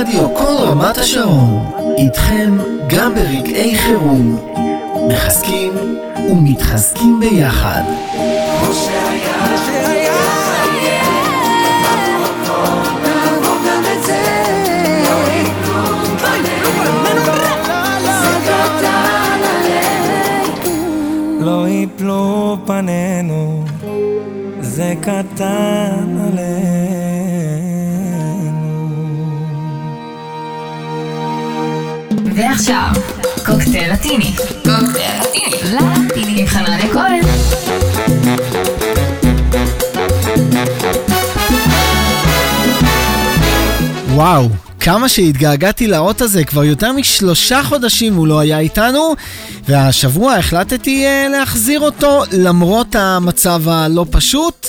רדיו כל רמת השרון, איתכם גם ברגעי חירום. מחזקים ומתחזקים ביחד. לא יפלו פנינו, זה קטן עלינו. ועכשיו, קוקטייל לטיני. קוקטייל לטיני. לטיני. עם חנניה כהן. וואו, כמה שהתגעגעתי לאות הזה, כבר יותר משלושה חודשים הוא לא היה איתנו, והשבוע החלטתי אה, להחזיר אותו למרות המצב הלא פשוט.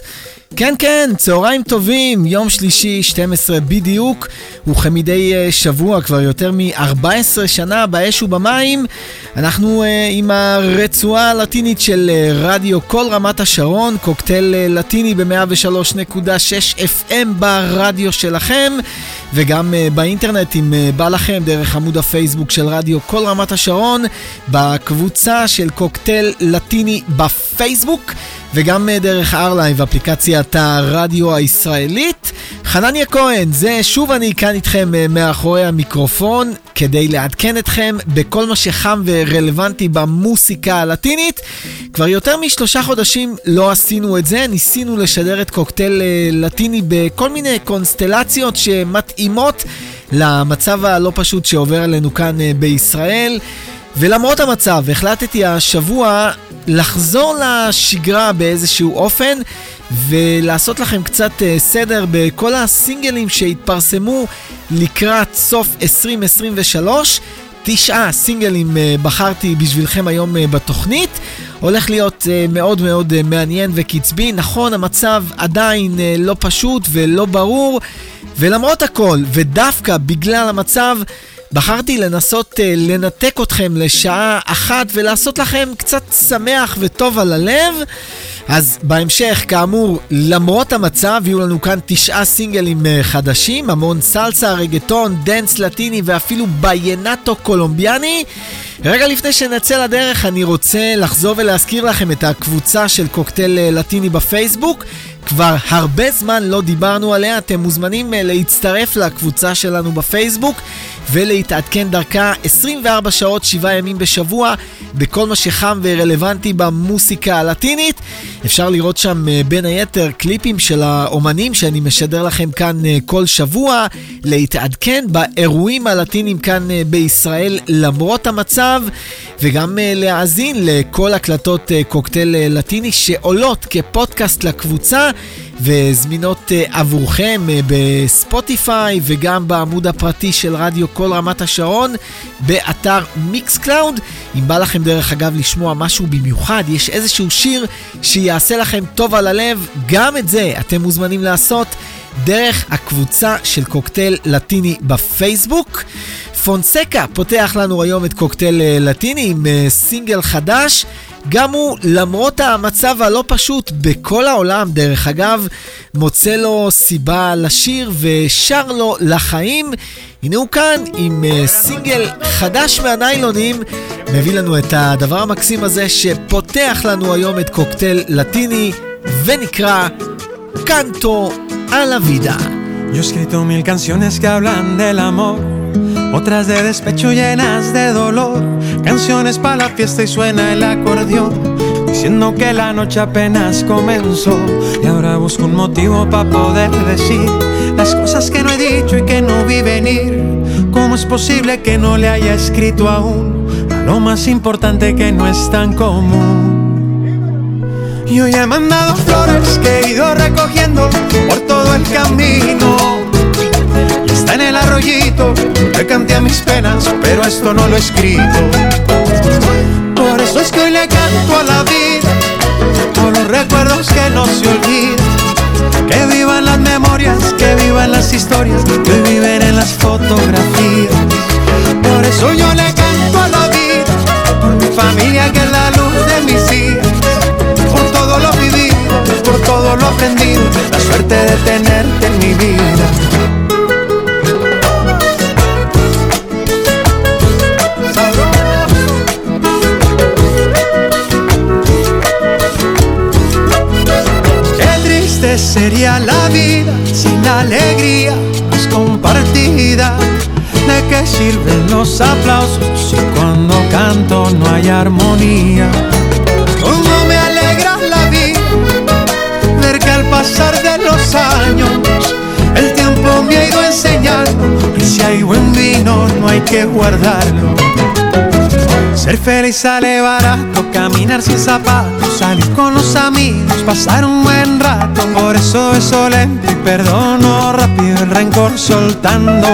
כן, כן, צהריים טובים, יום שלישי, 12 בדיוק, וכמדי אה, שבוע, כבר יותר מ-14 שנה באש ובמים, אנחנו אה, עם הרצועה הלטינית של אה, רדיו כל רמת השרון, קוקטייל אה, לטיני ב-103.6 FM ברדיו שלכם, וגם אה, באינטרנט, אם אה, בא לכם, דרך עמוד הפייסבוק של רדיו כל רמת השרון, בקבוצה של קוקטייל לטיני בפייסבוק. וגם דרך ארלייב, אפליקציית הרדיו הישראלית. חנניה כהן, זה שוב אני כאן איתכם מאחורי המיקרופון, כדי לעדכן אתכם בכל מה שחם ורלוונטי במוסיקה הלטינית. כבר יותר משלושה חודשים לא עשינו את זה, ניסינו לשדר את קוקטייל לטיני בכל מיני קונסטלציות שמתאימות למצב הלא פשוט שעובר עלינו כאן בישראל. ולמרות המצב, החלטתי השבוע לחזור לשגרה באיזשהו אופן ולעשות לכם קצת סדר בכל הסינגלים שהתפרסמו לקראת סוף 2023. תשעה סינגלים בחרתי בשבילכם היום בתוכנית. הולך להיות מאוד מאוד מעניין וקצבי. נכון, המצב עדיין לא פשוט ולא ברור, ולמרות הכל, ודווקא בגלל המצב, בחרתי לנסות uh, לנתק אתכם לשעה אחת ולעשות לכם קצת שמח וטוב על הלב. אז בהמשך, כאמור, למרות המצב, יהיו לנו כאן תשעה סינגלים אה, חדשים, המון סלסה, רגטון, dance לטיני ואפילו vallenato קולומביאני. רגע לפני שנצא לדרך, אני רוצה לחזור ולהזכיר לכם את הקבוצה של קוקטייל אה, לטיני בפייסבוק. כבר הרבה זמן לא דיברנו עליה, אתם מוזמנים להצטרף לקבוצה שלנו בפייסבוק ולהתעדכן דרכה 24 שעות, 7 ימים בשבוע בכל מה שחם ורלוונטי במוסיקה הלטינית. אפשר לראות שם בין היתר קליפים של האומנים שאני משדר לכם כאן כל שבוע, להתעדכן באירועים הלטינים כאן בישראל למרות המצב, וגם להאזין לכל הקלטות קוקטייל לטיני שעולות כפודקאסט לקבוצה. וזמינות עבורכם בספוטיפיי וגם בעמוד הפרטי של רדיו כל רמת השרון באתר Mixcloud. אם בא לכם דרך אגב לשמוע משהו במיוחד, יש איזשהו שיר שיעשה לכם טוב על הלב, גם את זה אתם מוזמנים לעשות דרך הקבוצה של קוקטייל לטיני בפייסבוק. פונסקה פותח לנו היום את קוקטייל לטיני עם סינגל חדש. גם הוא, למרות המצב הלא פשוט בכל העולם, דרך אגב, מוצא לו סיבה לשיר ושר לו לחיים. הנה הוא כאן עם סינגל חדש מהניילונים, מביא לנו את הדבר המקסים הזה שפותח לנו היום את קוקטייל לטיני ונקרא קנטו על הוידה. Yo he escrito mil canciones que hablan del amor, otras de despecho llenas de dolor, canciones para la fiesta y suena el acordeón, diciendo que la noche apenas comenzó y ahora busco un motivo para poder decir las cosas que no he dicho y que no vi venir. ¿Cómo es posible que no le haya escrito aún a lo más importante que no es tan común? Y hoy he mandado flores que he ido recogiendo por todo el camino. En el arroyito, le canté a mis penas, pero esto no lo he escrito. Por eso es que hoy le canto a la vida, por los recuerdos que no se olvidan. Que vivan las memorias, que vivan las historias, que viven en las fotografías. Por eso yo le canto a la vida, por mi familia que es la luz de mis días todo lo vivido, por todo lo aprendido, la suerte de tenerte en mi vida. Alegría no es compartida. ¿De qué sirven los aplausos si cuando canto no hay armonía? ¿Cómo me alegra la vida ver que al pasar de los años el tiempo me ha ido enseñando que si hay buen vino no hay que guardarlo? Ser feliz sale barato, caminar sin zapatos, salir con los amigos, pasar un buen rato. Por eso beso lento y perdono rápido el rencor soltando.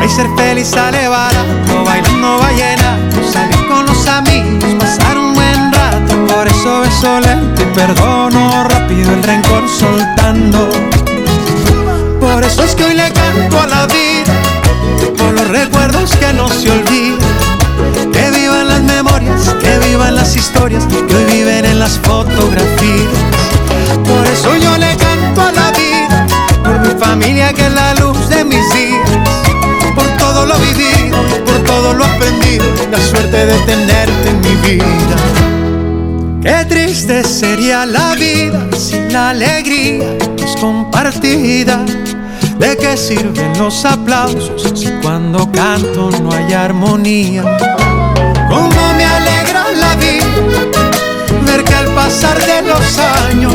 Ay, ser feliz sale barato, bailando vallenato, salir con los amigos, pasar un buen rato. Por eso beso lento y perdono rápido el rencor soltando. Por eso es que hoy le canto a la vida, por los recuerdos que no se olvidan que vivan las historias, que hoy viven en las fotografías. Por eso yo le canto a la vida, por mi familia que es la luz de mis días, por todo lo vivido, por todo lo aprendido, la suerte de tenerte en mi vida. Qué triste sería la vida sin la alegría que es compartida. ¿De qué sirven los aplausos si cuando canto no hay armonía? Cómo me alegra la vida ver que al pasar de los años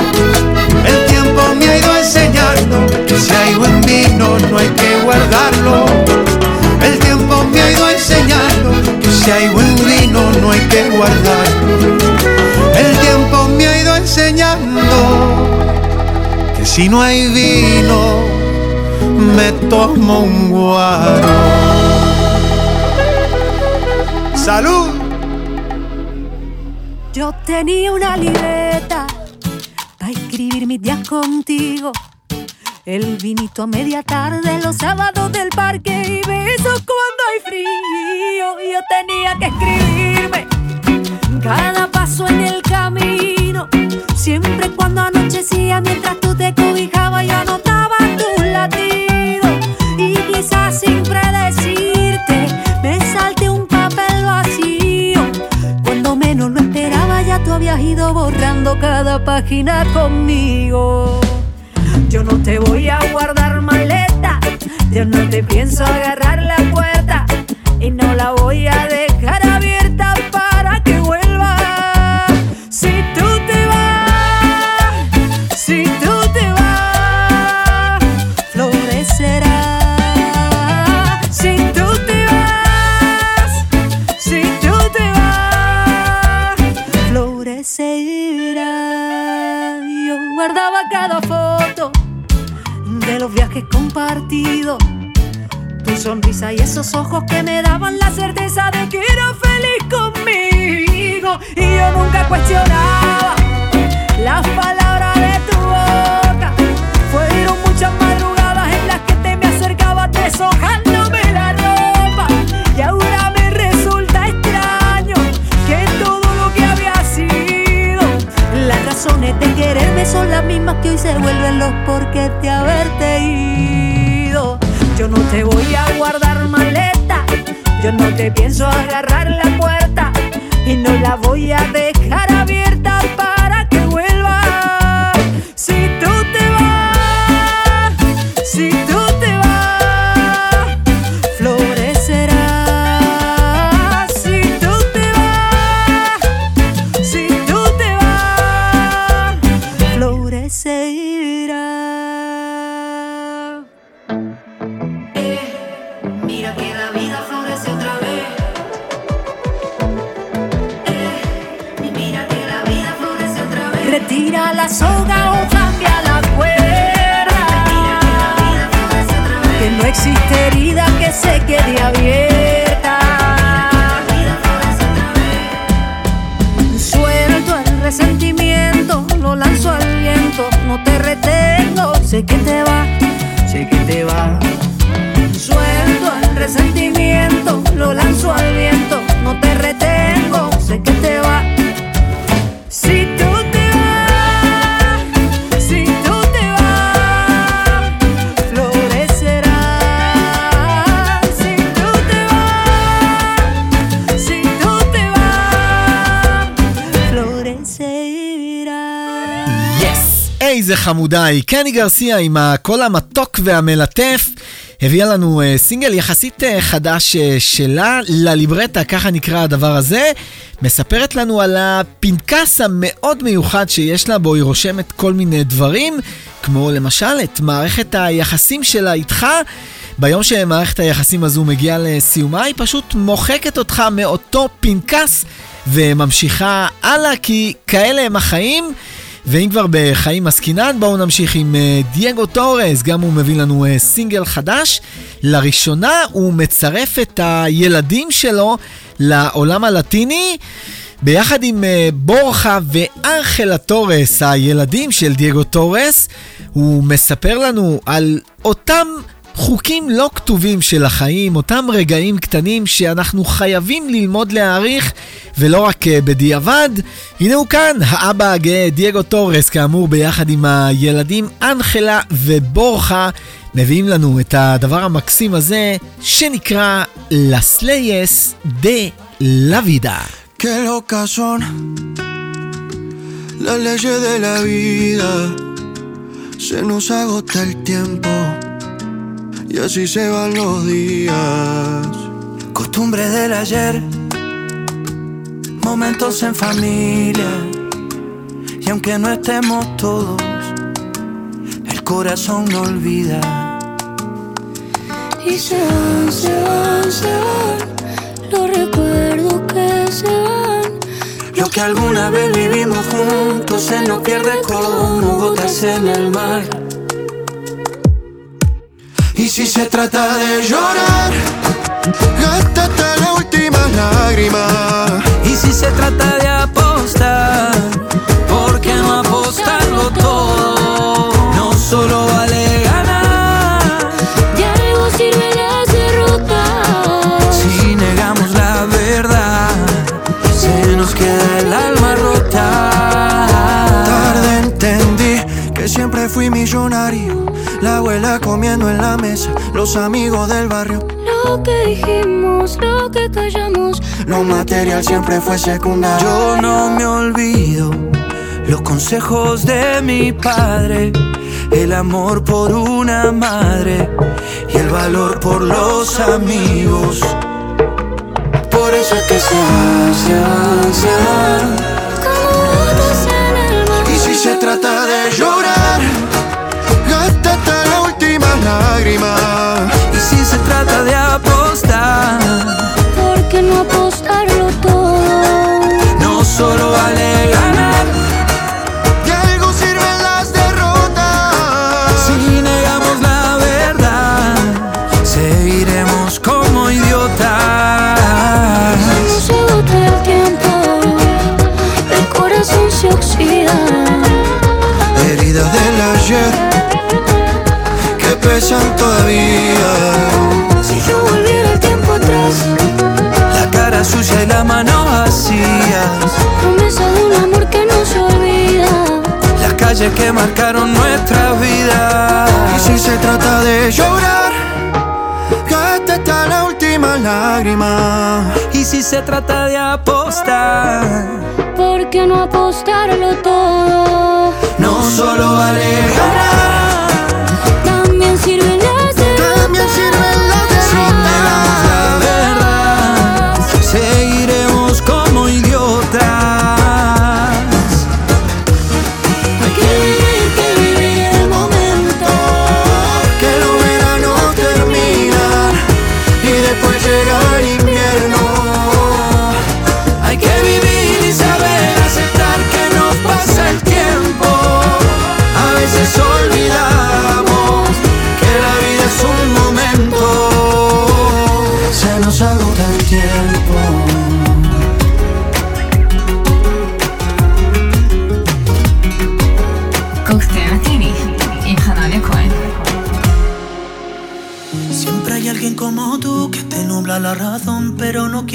el tiempo me ha ido enseñando que si hay buen vino no hay que guardarlo. El tiempo me ha ido enseñando que si hay buen vino no hay que guardarlo. El tiempo me ha ido enseñando que si no hay vino me tomo un guaro. ¡Salud! Yo tenía una libreta para escribir mis días contigo. El vinito a media tarde, los sábados del parque y besos cuando hay frío. Yo tenía que escribirme cada paso en el camino. Siempre cuando anochecía, mientras tú te cobijabas, yo anotaba tus latidos. Y quizás sin habías ido borrando cada página conmigo. Yo no te voy a guardar maleta, yo no te pienso agarrar la puerta y no la voy a dejar viajes compartidos. Tu sonrisa y esos ojos que me daban la certeza de que eras feliz conmigo. Y yo nunca cuestionaba las palabras de tu boca. וחמודיי, קני גרסיה עם הקול המתוק והמלטף. הביאה לנו uh, סינגל יחסית uh, חדש uh, שלה, לליברטה, ככה נקרא הדבר הזה. מספרת לנו על הפנקס המאוד מיוחד שיש לה, בו היא רושמת כל מיני דברים, כמו למשל את מערכת היחסים שלה איתך. ביום שמערכת היחסים הזו מגיעה לסיומה, היא פשוט מוחקת אותך מאותו פנקס וממשיכה הלאה, כי כאלה הם החיים. ואם כבר בחיים עסקינן, בואו נמשיך עם אה, דייגו טורס, גם הוא מביא לנו אה, סינגל חדש. לראשונה הוא מצרף את הילדים שלו לעולם הלטיני. ביחד עם אה, בורחה ואנחלה טורס, הילדים של דייגו טורס, הוא מספר לנו על אותם חוקים לא כתובים של החיים, אותם רגעים קטנים שאנחנו חייבים ללמוד להעריך, ולא רק אה, בדיעבד. הנה הוא כאן, האבא הגאה דייגו טורס, כאמור ביחד עם הילדים אנחלה ובורחה, מביאים לנו את הדבר המקסים הזה, שנקרא Las Leyes de la Vida. Que locas son las leyes de la vida. Se nos agota el tiempo. Y así se van los días. Costumbres del ayer, momentos en familia. Y aunque no estemos todos, el corazón no olvida. Y se van, se van, se van los recuerdos que se van. Lo que alguna vez vivimos juntos se nos pierde como gotas en el mar. Y si se trata de llorar, gástate la última lágrima. Y si se trata de apostar, comiendo en la mesa, los amigos del barrio. Lo que dijimos, lo que callamos. Lo material siempre fue secundario. Yo no me olvido los consejos de mi padre. El amor por una madre y el valor por los amigos. Por eso es que se va, se Y si se trata de Si yo volviera el tiempo atrás, la cara sucia y la mano vacía. Promesa de un amor que no se olvida. Las calles que marcaron nuestra vida. Y si se trata de llorar, gasta hasta la última lágrima. Y si se trata de apostar, ¿por qué no apostarlo todo? No solo vale ganar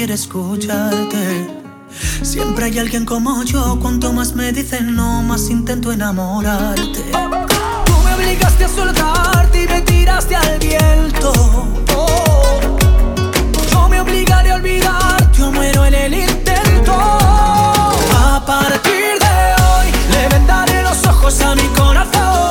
quiere escucharte. Siempre hay alguien como yo, cuanto más me dicen no, más intento enamorarte. Tú me obligaste a soltarte y me tiraste al viento. Oh, me obligaré a olvidarte, yo muero en el intento. A partir de hoy, le vendaré los ojos a mi corazón.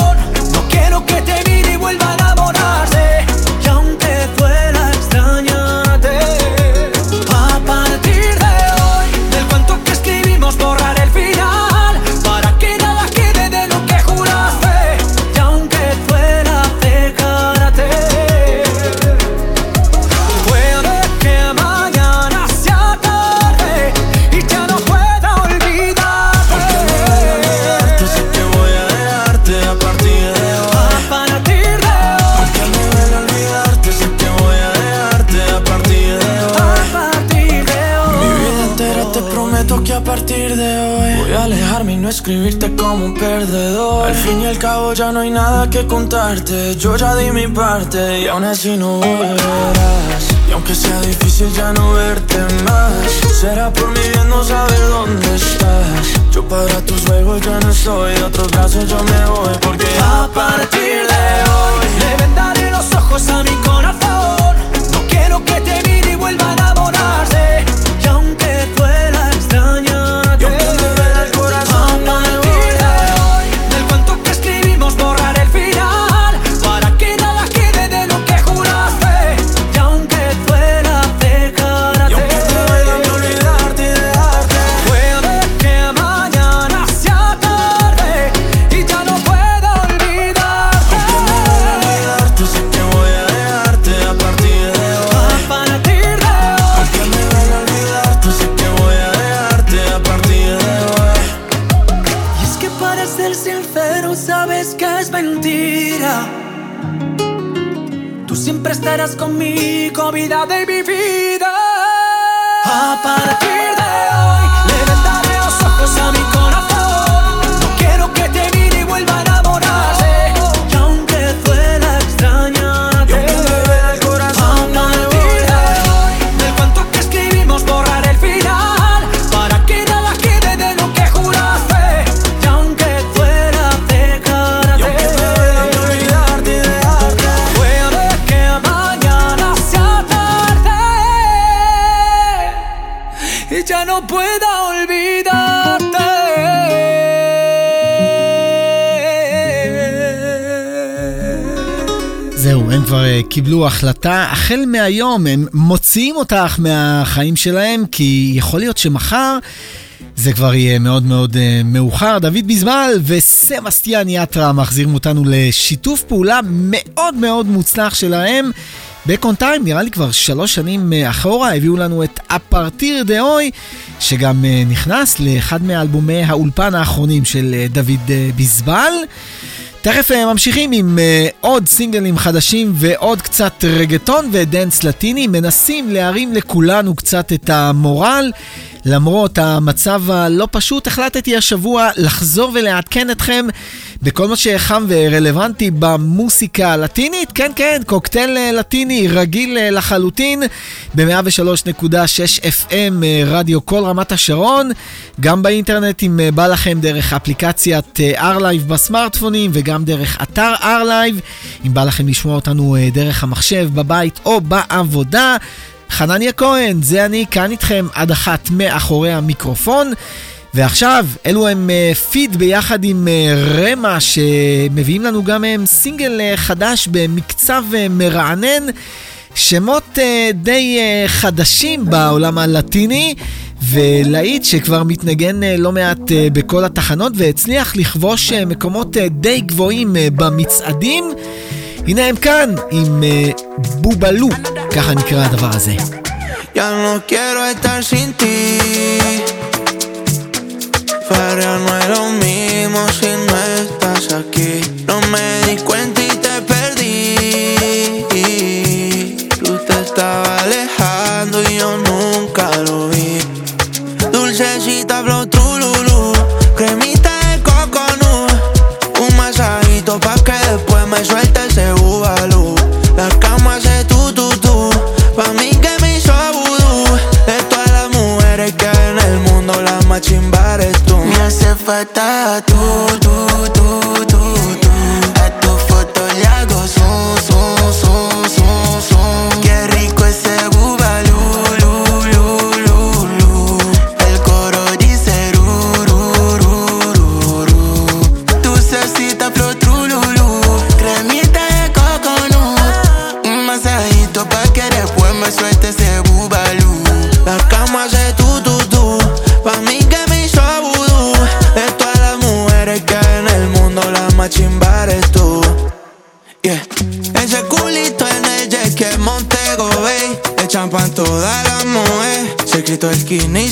Contarte. Yo ya di mi parte y aún así no volverás. Y aunque sea difícil ya no verte más, será por mi bien no saber dónde estás. Yo para tus juegos ya no estoy, de otros brazos yo me voy. Porque a partir de hoy le vendaré los ojos a mi corazón. No quiero que te mire y vuelva a enamorarse. Y aunque Tú siempre estarás conmigo, vida de mi vida. קיבלו החלטה. החל מהיום הם מוציאים אותך מהחיים שלהם, כי יכול להיות שמחר זה כבר יהיה מאוד מאוד uh, מאוחר. דוד ביזבל וסבסטיאן יטרה מחזירים אותנו לשיתוף פעולה מאוד מאוד מוצלח שלהם. בקון טיים, נראה לי כבר שלוש שנים אה, אחורה, הביאו לנו את אפרטיר דה אוי, שגם אה, נכנס לאחד מאלבומי האולפן האחרונים של דוד אה, ביזבל. תכף אה, ממשיכים עם uh, עוד סינגלים חדשים ועוד קצת רגטון ודנס לטיני, מנסים להרים לכולנו קצת את המורל. למרות המצב הלא פשוט, החלטתי השבוע לחזור ולעדכן אתכם בכל מה שחם ורלוונטי במוסיקה הלטינית. כן, כן, קוקטייל אה, לטיני רגיל אה, לחלוטין ב-103.6 FM אה, רדיו כל רמת השרון. גם באינטרנט אם בא לכם דרך אפליקציית R-Live בסמארטפונים וגם דרך אתר R-Live. אם בא לכם לשמוע אותנו דרך המחשב בבית או בעבודה. חנניה כהן, זה אני כאן איתכם עד אחת מאחורי המיקרופון. ועכשיו, אלו הם uh, פיד ביחד עם uh, רמה, שמביאים לנו גם הם סינגל uh, חדש במקצב uh, מרענן. שמות uh, די uh, חדשים בעולם הלטיני, ולהיט שכבר מתנגן uh, לא מעט uh, בכל התחנות, והצליח לכבוש uh, מקומות uh, די גבוהים uh, במצעדים. הנה הם כאן עם uh, בובלו, ככה נקרא הדבר הזה. Ya no quiero estar sin ti. Para no es lo mismo si no estás aquí. No me di cuenta fatal, tú, tú skinny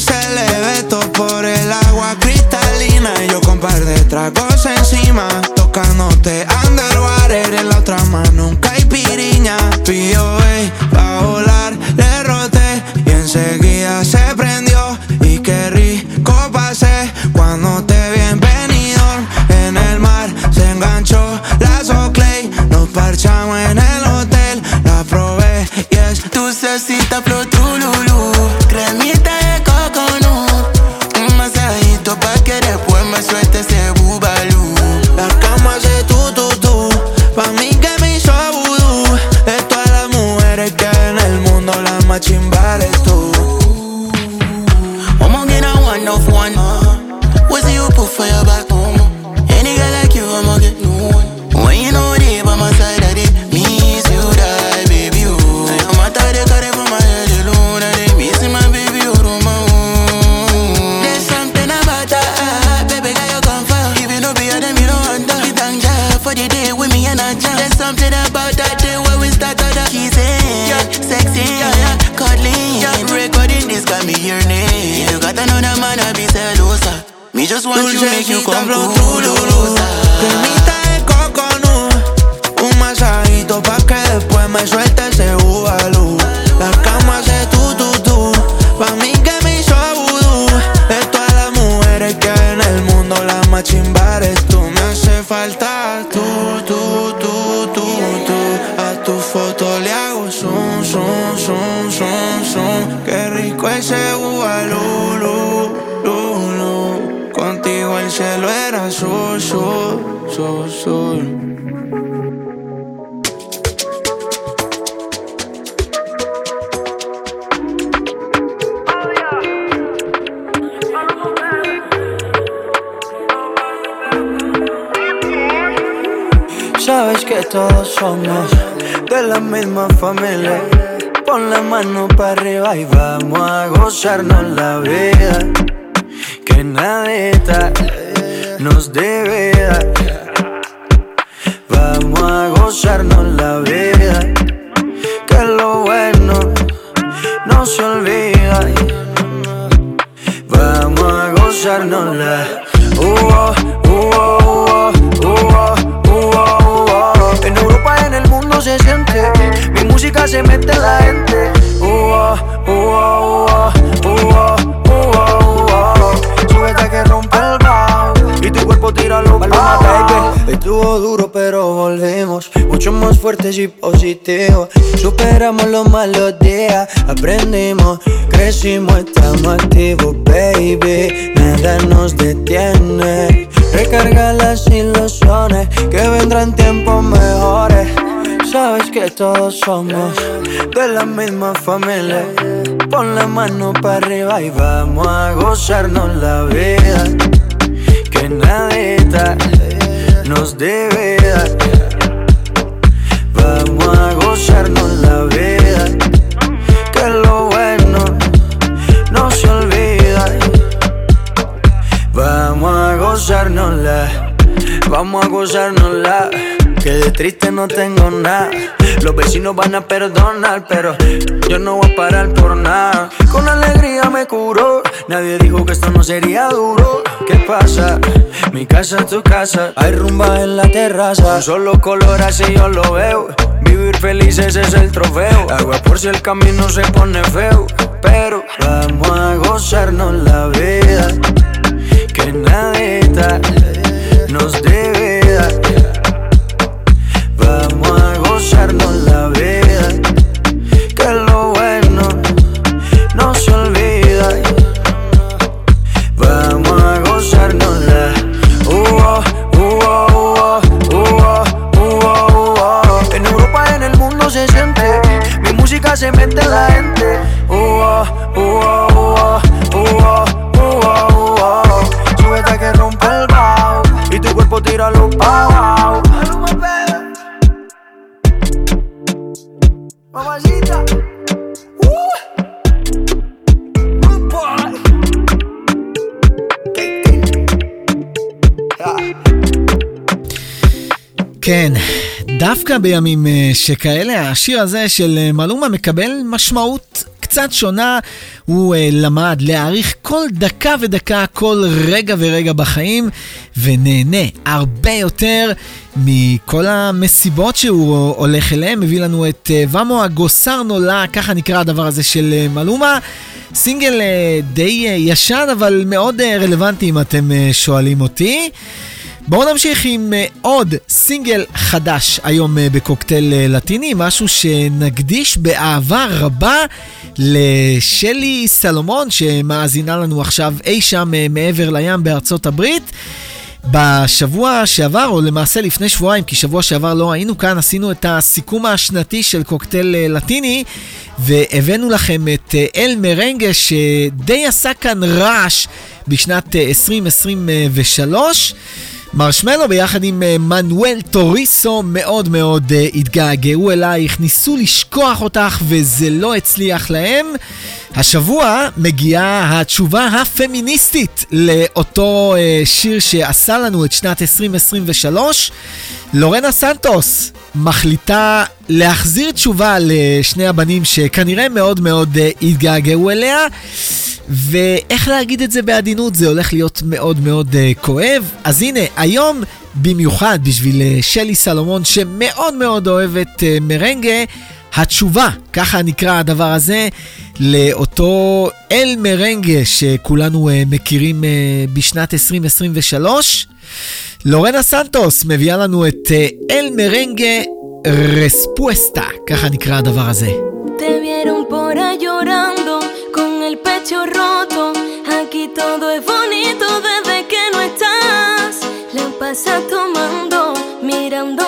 escucharnos la vez malos días. Aprendimos, crecimos, estamos activos, baby. Nada nos detiene. Recarga las ilusiones que vendrán tiempos mejores. Sabes que todos somos de la misma familia. Pon la mano para arriba y vamos a gozarnos la vida. Que nadita nos dar. Vamos a gozarnos la vida. Que lo bueno no se olvida. Vamos a gozárnosla, vamos a gozárnosla. Que de triste no tengo nada. Los vecinos van a perdonar, pero yo no voy a parar por nada. Con alegría me curó. Nadie dijo que esto no sería duro. ¿Qué pasa? Mi casa es tu casa. Hay rumba en la terraza. Un solo color así yo lo veo. Vivir feliz ese es el trofeo. Agua por si el camino se pone feo. Pero vamos a gozarnos la vida. Que nadita nos debe gozarnos la vida. Que lo bueno no se olvida. Vamos a gozarnos la. En Europa, en el mundo se siente. Mi música se mete en la כן, דווקא בימים אה, שכאלה, השיר הזה של אה, מלומה מקבל משמעות קצת שונה. הוא uh, למד להעריך כל דקה ודקה, כל רגע ורגע בחיים, ונהנה הרבה יותר מכל המסיבות שהוא הולך אליהן. מביא לנו את ואמו הגוסר נולה, ככה נקרא הדבר הזה של מלומה. סינגל די ישן, אבל מאוד רלוונטי אם אתם שואלים אותי. בואו נמשיך עם uh, עוד סינגל חדש היום uh, בקוקטייל uh, לטיני, משהו שנקדיש באהבה רבה לשלי סלומון, שמאזינה לנו עכשיו אי שם מעבר לים בארצות הברית. בשבוע שעבר, או למעשה לפני שבועיים, כי שבוע שעבר לא היינו כאן, עשינו את הסיכום השנתי של קוקטייל לטיני, והבאנו לכם את אל מרנגה, שדי עשה כאן רעש בשנת uh, 2023. מרשמלו ביחד עם uh, מנואל טוריסו מאוד מאוד uh, התגעגעו אלייך, ניסו לשכוח אותך וזה לא הצליח להם. השבוע מגיעה התשובה הפמיניסטית לאותו uh, שיר שעשה לנו את שנת 2023. לורנה סנטוס מחליטה להחזיר תשובה לשני הבנים שכנראה מאוד מאוד אה, התגעגעו אליה, ואיך להגיד את זה בעדינות, זה הולך להיות מאוד מאוד uh, כואב. אז הנה, היום במיוחד בשביל uh, שלי סלומון, שמאוד מאוד אוהבת uh, מרנגה, התשובה, ככה נקרא הדבר הזה, לאותו אל מרנגה שכולנו uh, מכירים uh, בשנת 2023. לורנה סנטוס מביאה לנו את אל מרנגה רספואסטה, ככה נקרא הדבר הזה. Te vieron por ahí llorando, con el pecho roto. Aquí todo es que no tomando, mirando.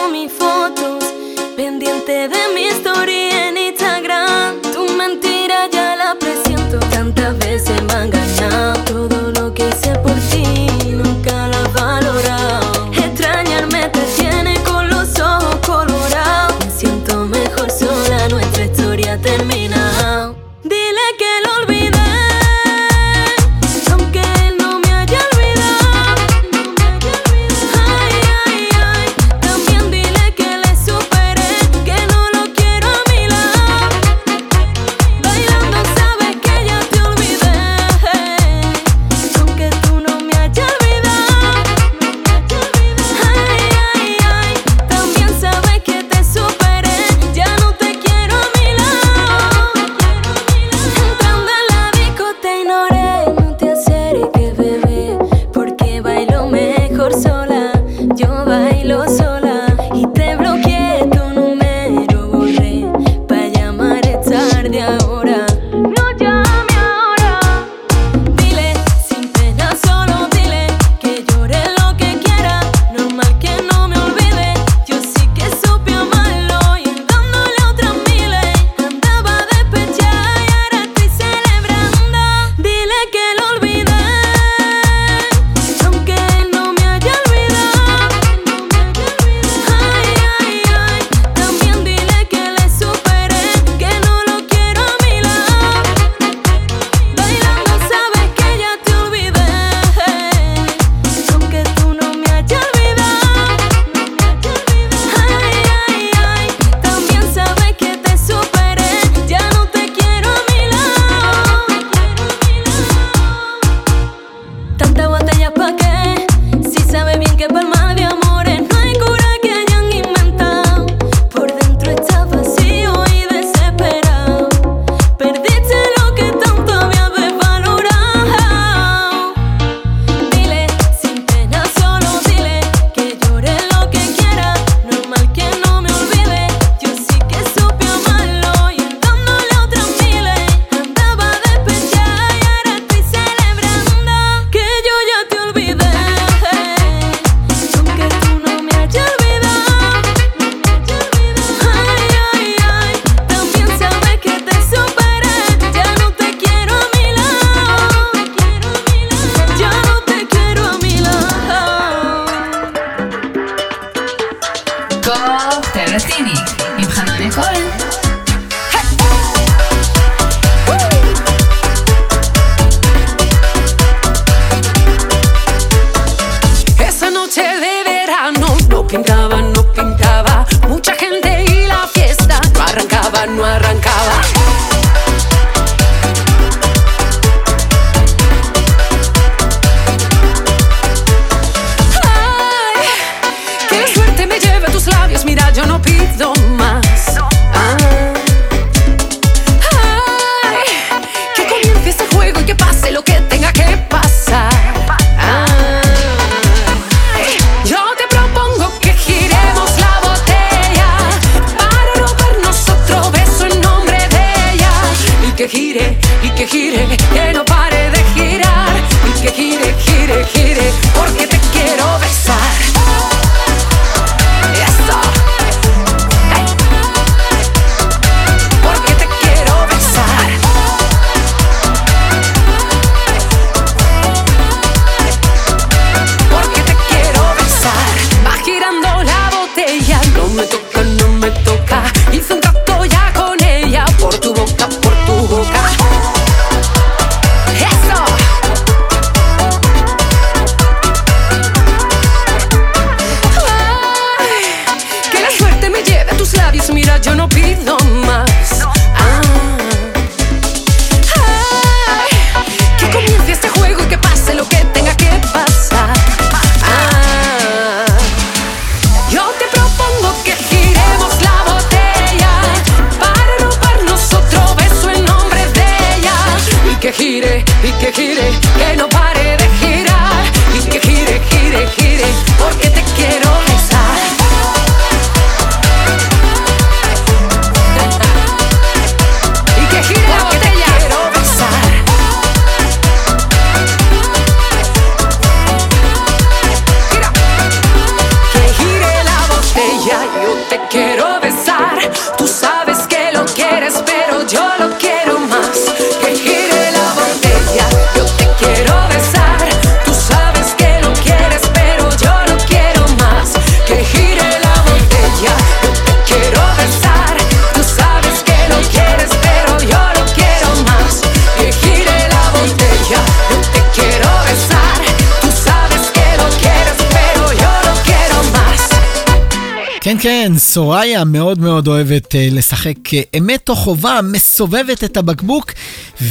כן, כן, סוריה מאוד מאוד אוהבת אה, לשחק אה, אמת או חובה, מסובבת את הבקבוק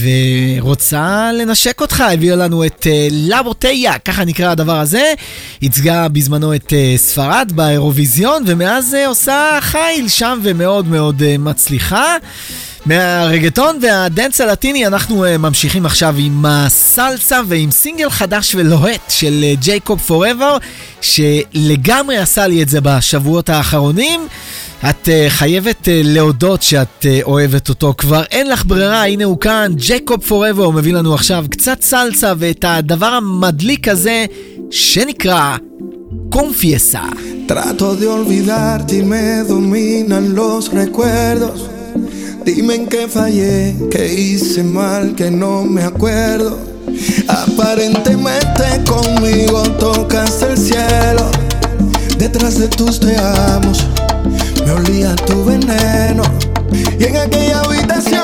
ורוצה לנשק אותך. הביאה לנו את אה, לה בוטיה, ככה נקרא הדבר הזה. ייצגה בזמנו את אה, ספרד באירוויזיון, ומאז עושה חיל שם ומאוד מאוד מצליחה. מהרגטון והדנס הלטיני אנחנו uh, ממשיכים עכשיו עם הסלסה ועם סינגל חדש ולוהט של uh, ג'ייקוב פוראבר שלגמרי עשה לי את זה בשבועות האחרונים. את uh, חייבת להודות שאת אוהבת אותו, כבר אין לך ברירה, הנה הוא כאן, ג'ייקוב פוראבר מביא לנו עכשיו קצת סלסה ואת הדבר המדליק הזה שנקרא קונפייסה. Trato de olvidarte y me dominan. Dime en qué fallé, que hice mal, que no me acuerdo. Aparentemente conmigo tocas el cielo. Detrás de tus te amos, me olía tu veneno. Y en aquella habitación,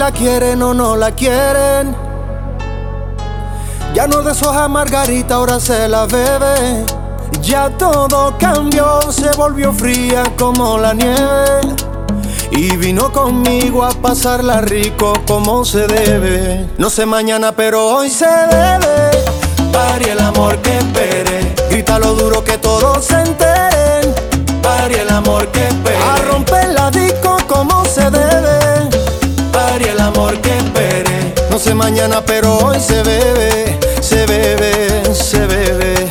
la quieren o no la quieren. Ya no deshoja margarita, ahora se la bebe. Ya todo cambió, se volvió fría como la nieve. Y vino conmigo a pasarla rico como se debe. No sé mañana, pero hoy se debe. Pari el amor que espere. Grita lo duro que todos se enteren. Sé mañana, pero hoy se bebe. Se bebe, se bebe.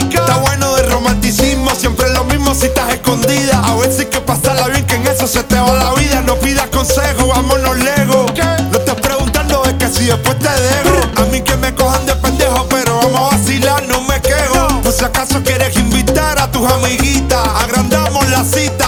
Está bueno de romanticismo, siempre lo mismo si estás escondida. A veces hay que pasarla bien, que en eso se te va la vida. No pidas consejo, vámonos lejos. No estés preguntando de que si después te dejo. A mí que me cojan de pendejo, pero vamos a vacilar, no me quejo. Por si acaso quieres invitar a tus amiguitas, agrandamos la cita.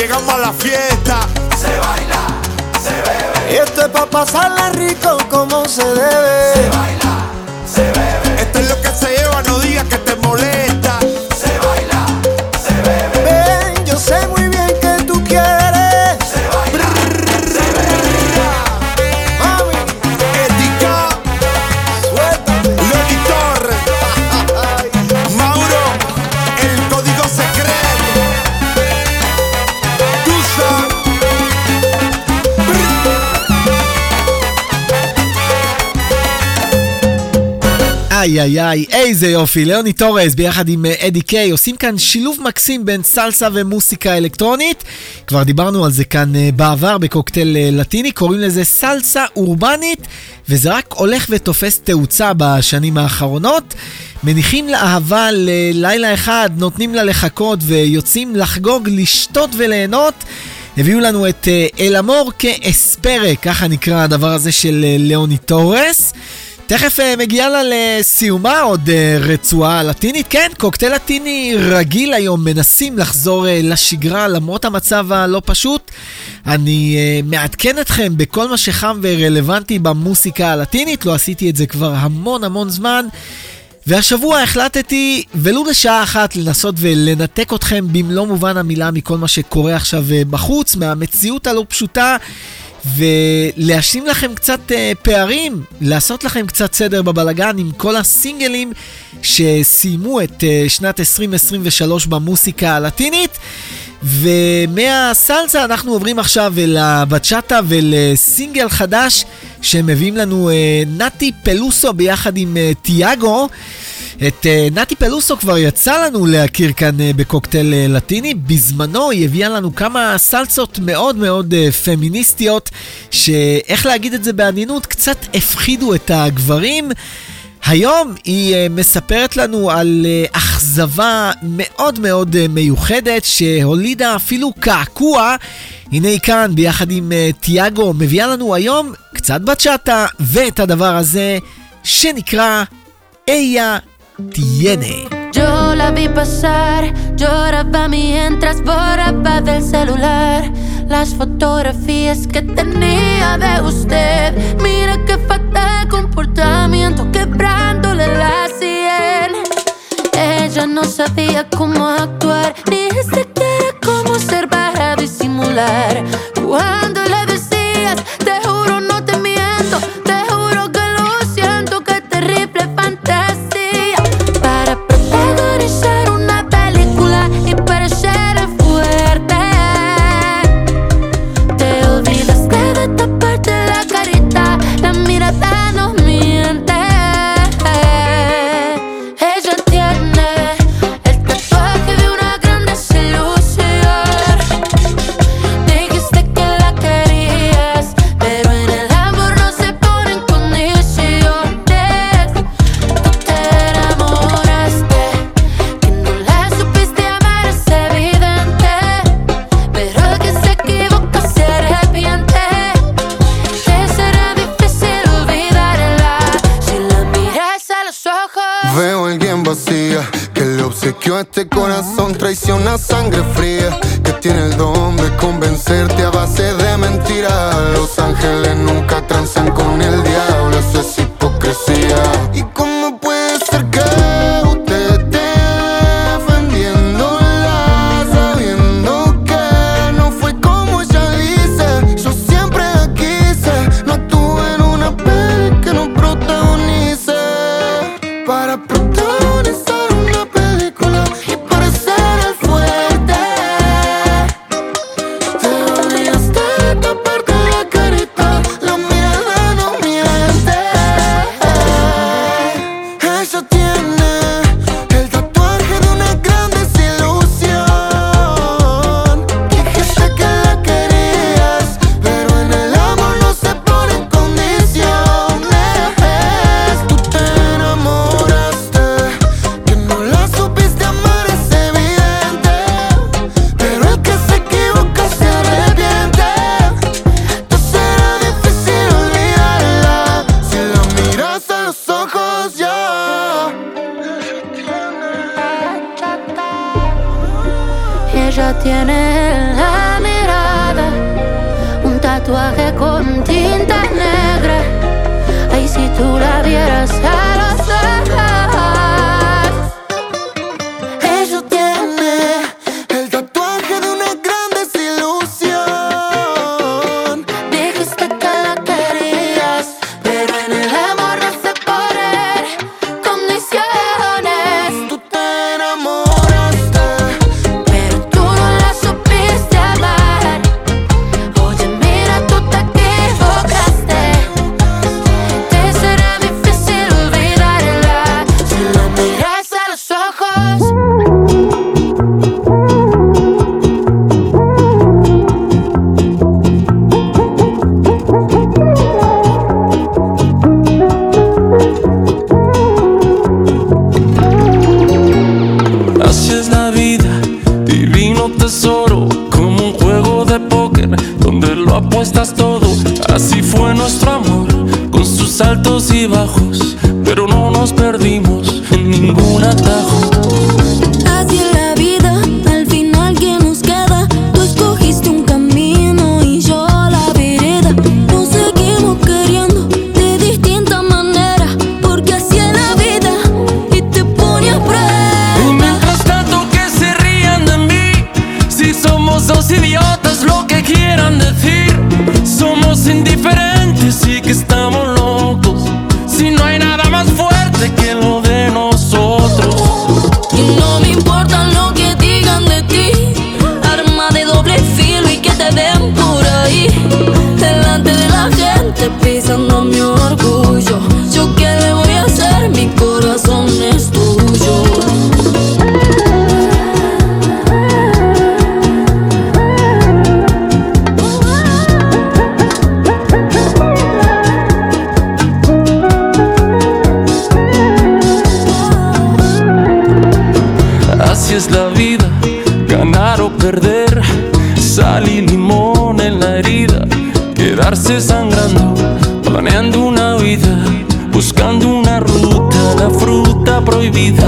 Llegamos a la fiesta. Se baila, se bebe. Y esto es pa' pasarla rico como se debe. Se baila, איי איי איי, איזה יופי, ליאוני טורס ביחד עם אה, אדי קיי עושים כאן שילוב מקסים בין סלסה ומוסיקה אלקטרונית. כבר דיברנו על זה כאן אה, בעבר בקוקטייל אה, לטיני, קוראים לזה סלסה אורבנית, וזה רק הולך ותופס תאוצה בשנים האחרונות. מניחים לאהבה ללילה אחד, נותנים לה לחכות ויוצאים לחגוג, לשתות וליהנות. הביאו לנו את אה, El Amor Que Espera, ככה נקרא הדבר הזה של ליאוני טורס. תכף אה, מגיעה לה לסיומה עוד אה, רצועה לטינית. כן, קוקטייל לטיני רגיל היום, מנסים לחזור אה, לשגרה למרות המצב הלא פשוט. אני מעדכן אתכם בכל מה שחם ורלוונטי במוסיקה הלטינית, לא עשיתי את זה כבר המון המון זמן. והשבוע החלטתי, ולו לשעה אחת, לנסות ולנתק אתכם במלוא מובן המילה מכל מה שקורה עכשיו בחוץ, מהמציאות הלא פשוטה, ולהשלים לכם קצת אה, פערים, לעשות לכם קצת סדר בבלגן עם כל הסינגלים שסיימו את אה, שנת 2023 במוסיקה הלטינית. ומהסלסה אנחנו עוברים עכשיו אל הבצ'אטה ולסינגל חדש שמביאים לנו אה, נתי פלוסו ביחד עם אה, תיאגו. את אה, נתי פלוסו כבר יצא לנו להכיר כאן אה, בקוקטייל אה, לטיני. בזמנו היא הביאה לנו כמה סלסות מאוד מאוד אה, פמיניסטיות, שאיך להגיד את זה בעדינות, קצת הפחידו את הגברים. היום היא אה, מספרת לנו על אה, אכזבה מאוד מאוד אה, מיוחדת שהולידה אפילו קעקוע. הנה היא כאן ביחד עם אה, תיאגו מביאה לנו היום קצת בצ'אטה ואת הדבר הזה שנקרא איה tiene. Yo la vi pasar, lloraba mientras borraba del celular las fotografías que tenía de usted. Mira qué fatal comportamiento, quebrándole la sien. Ella no sabía cómo actuar, ni siquiera cómo observar para disimular. Cuando le decías este corazón traiciona sangre fría que tiene el don de convencerte a base de mentiras. Los ángeles nunca transan con el diablo, eso es hipocresía. ¿Y cómo ganar o perder, sal y limón en la herida, quedarse sangrando, planeando una vida, buscando una ruta, la fruta prohibida.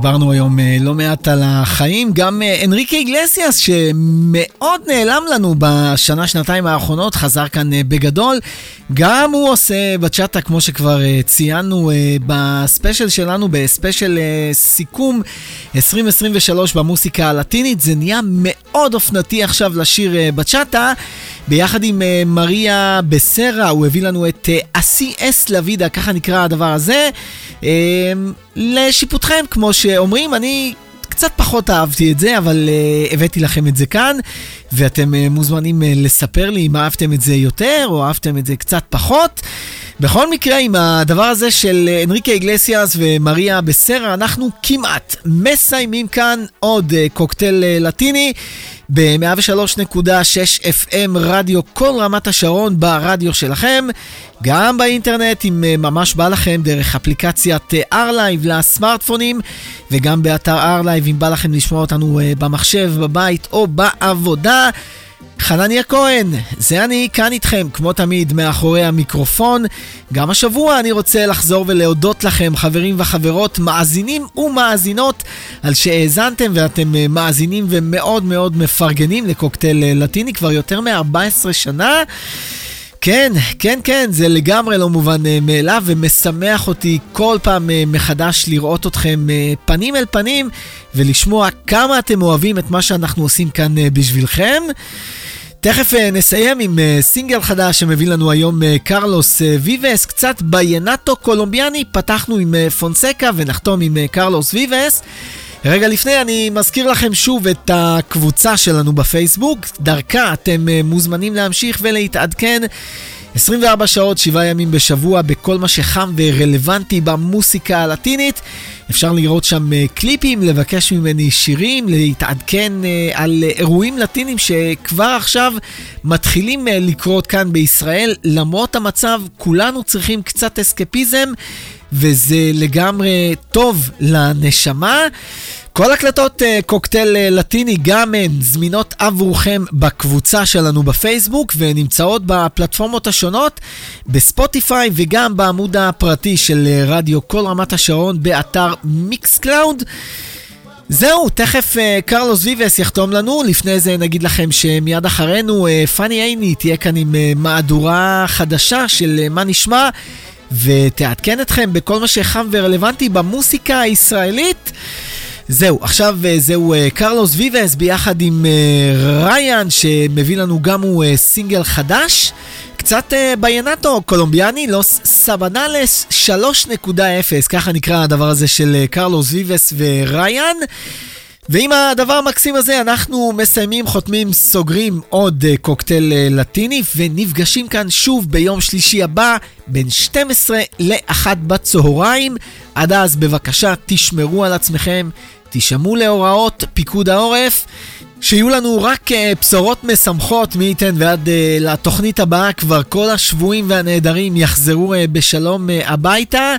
דיברנו היום אה, לא מעט על החיים. גם אה, אנריקה איגלסיאס, שמאוד נעלם לנו בשנה, שנתיים האחרונות, חזר כאן אה, בגדול. גם הוא עושה בצ'אטה, כמו שכבר ציינו בספיישל שלנו, בספיישל סיכום 2023 במוסיקה הלטינית. זה נהיה מאוד אופנתי עכשיו לשיר בצ'אטה. ביחד עם אה, מריה בסרה, הוא הביא לנו את אה, Así Es la Vida, ככה נקרא הדבר הזה. אה, לשיפוטכם, כמו שאומרים, אני קצת פחות אהבתי את זה, אבל הבאתי לכם את זה כאן, ואתם מוזמנים לספר לי אם אהבתם את זה יותר, או אהבתם את זה קצת פחות. בכל מקרה, עם הדבר הזה של אנריקה איגלסיאס ומריה בסרה, אנחנו כמעט מסיימים כאן עוד קוקטייל לטיני. ב-103.6 FM רדיו כל רמת השרון ברדיו שלכם, גם באינטרנט אם אה, ממש בא לכם דרך אפליקציית ארלייב לסמארטפונים וגם באתר ארלייב אם בא לכם לשמוע אותנו אה, במחשב, בבית או בעבודה. חנניה כהן, זה אני כאן איתכם, כמו תמיד, מאחורי המיקרופון. גם השבוע אני רוצה לחזור ולהודות לכם, חברים וחברות, מאזינים ומאזינות, על שהאזנתם ואתם אה, מאזינים ומאוד מאוד מפרגנים לקוקטייל אה, לטיני כבר יותר מ-14 שנה. כן, כן, כן, זה לגמרי לא מובן אה, מאליו ומשמח אותי כל פעם אה, מחדש לראות אתכם אה, פנים אל פנים ולשמוע כמה אתם אוהבים את מה שאנחנו עושים כאן בשבילכם. תכף נסיים עם סינגל חדש שמביא לנו היום קרלוס ויבס, קצת ביינטו קולומביאני, פתחנו עם פונסקה ונחתום עם קרלוס ויבס. רגע לפני אני מזכיר לכם שוב את הקבוצה שלנו בפייסבוק, דרכה אתם אה, מוזמנים להמשיך ולהתעדכן 24 שעות, 7 ימים בשבוע בכל מה שחם ורלוונטי במוסיקה הלטינית. אפשר לראות שם אה, קליפים, לבקש ממני שירים, להתעדכן אה, על אירועים לטינים שכבר עכשיו מתחילים לקרות כאן בישראל. למרות המצב, כולנו צריכים קצת אסקפיזם. וזה לגמרי טוב לנשמה. כל הקלטות uh, קוקטייל uh, לטיני גם הן זמינות עבורכם בקבוצה שלנו בפייסבוק ונמצאות בפלטפורמות השונות, בספוטיפיי וגם בעמוד הפרטי של אה, רדיו כל רמת השרון באתר Mixcloud. זהו, תכף אה, קרלוס ויבס יחתום לנו, לפני זה נגיד לכם שמיד אחרינו אה, פאני עיני תהיה כאן עם אה, מהדורה חדשה של אה, מה נשמע. ותעדכן אתכם בכל מה שחם ורלוונטי במוסיקה הישראלית. זהו, עכשיו אה, זהו אה, קרלוס ויבס ביחד עם אה, ריאן שמביא לנו גם הוא סינגל חדש. קצת ביינטו קולומביאני, לוס סבנלס 3.0, ככה נקרא הדבר הזה של קרלוס ויבס וריאן. ועם הדבר המקסים הזה אנחנו מסיימים, חותמים, סוגרים עוד uh, קוקטייל uh, לטיני ונפגשים כאן שוב ביום שלישי הבא בין 12 ל-1 בצהריים. עד אז בבקשה תשמרו על עצמכם, תשמעו להוראות פיקוד העורף. שיהיו לנו רק uh, בשורות משמחות, מי ייתן ועד uh, לתוכנית הבאה כבר כל השבויים והנעדרים יחזרו uh, בשלום uh, הביתה.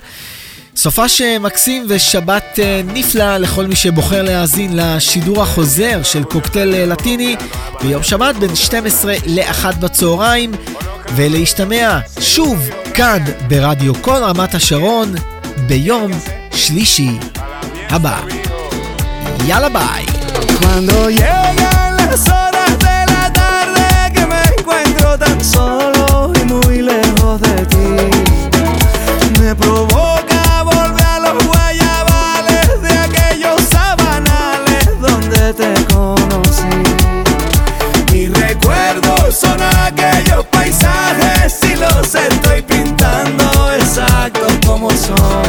סופש מקסים ושבת נפלא לכל מי שבוחר להאזין לשידור החוזר של קוקטייל לטיני ביום שבת בין 12 ל-1 בצהריים ולהשתמע שוב כאן ברדיו כל רמת השרון ביום שלישי הבא. יאללה ביי. Tan solo y muy lejos de ti, me provoca son aquellos paisajes y los estoy pintando exactos como son.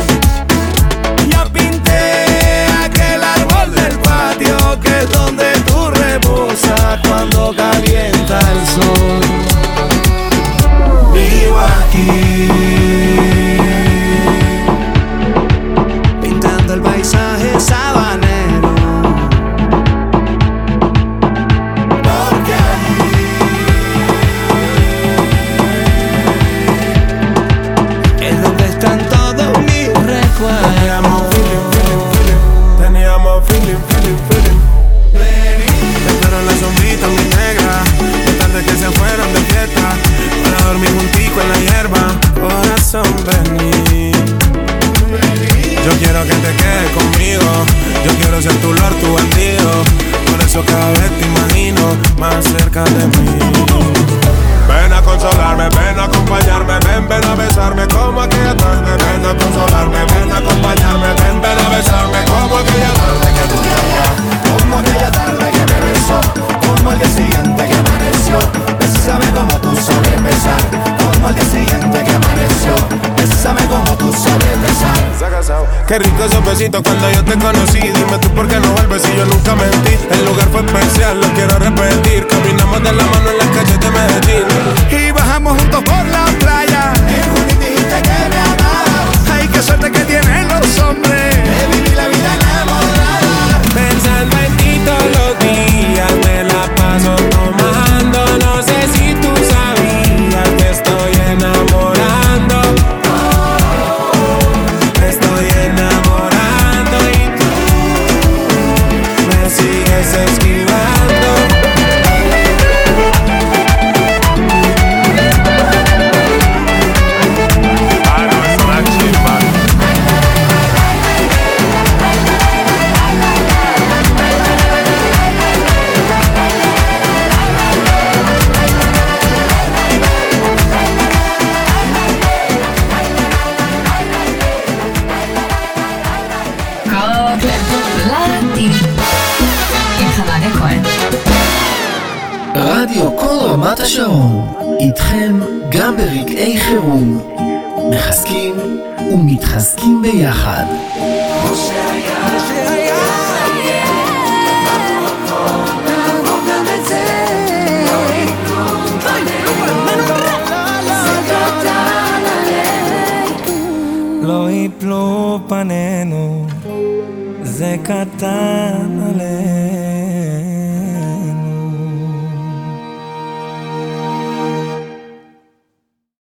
Ya pinté aquel árbol del patio que es donde tú reposas cuando calienta el sol. Vivo aquí, quiero ser tu tu bandido. Por eso cada vez te imagino más cerca de mí. Ven a consolarme, ven a acompañarme, ven, ven a besarme como aquella tarde. Ven a consolarme, ven a acompañarme, ven, ven a besarme como aquella tarde que tú llegas. Como aquella tarde que me besó, como el día siguiente que amaneció. Bésame como tú sabes besar, como el día siguiente que amaneció. Bésame como tú sabes besar. Qué rico esos besitos cuando yo te conocí. Dime tú por qué no vuelves si yo nunca mentí. El lugar fue especial, lo quiero repetir. Caminamos de la mano en las calles de Medellín. Y bajamos juntos por la playa. Junín dijiste que me amabas. Ay, qué suerte que tienen los hombres. De vivir la vida enamorada. Pensando en ti todos los días, השעון, איתכם גם ברגעי חירום. מחזקים ומתחזקים ביחד. לא יפלו פנינו, זה קטן עלינו.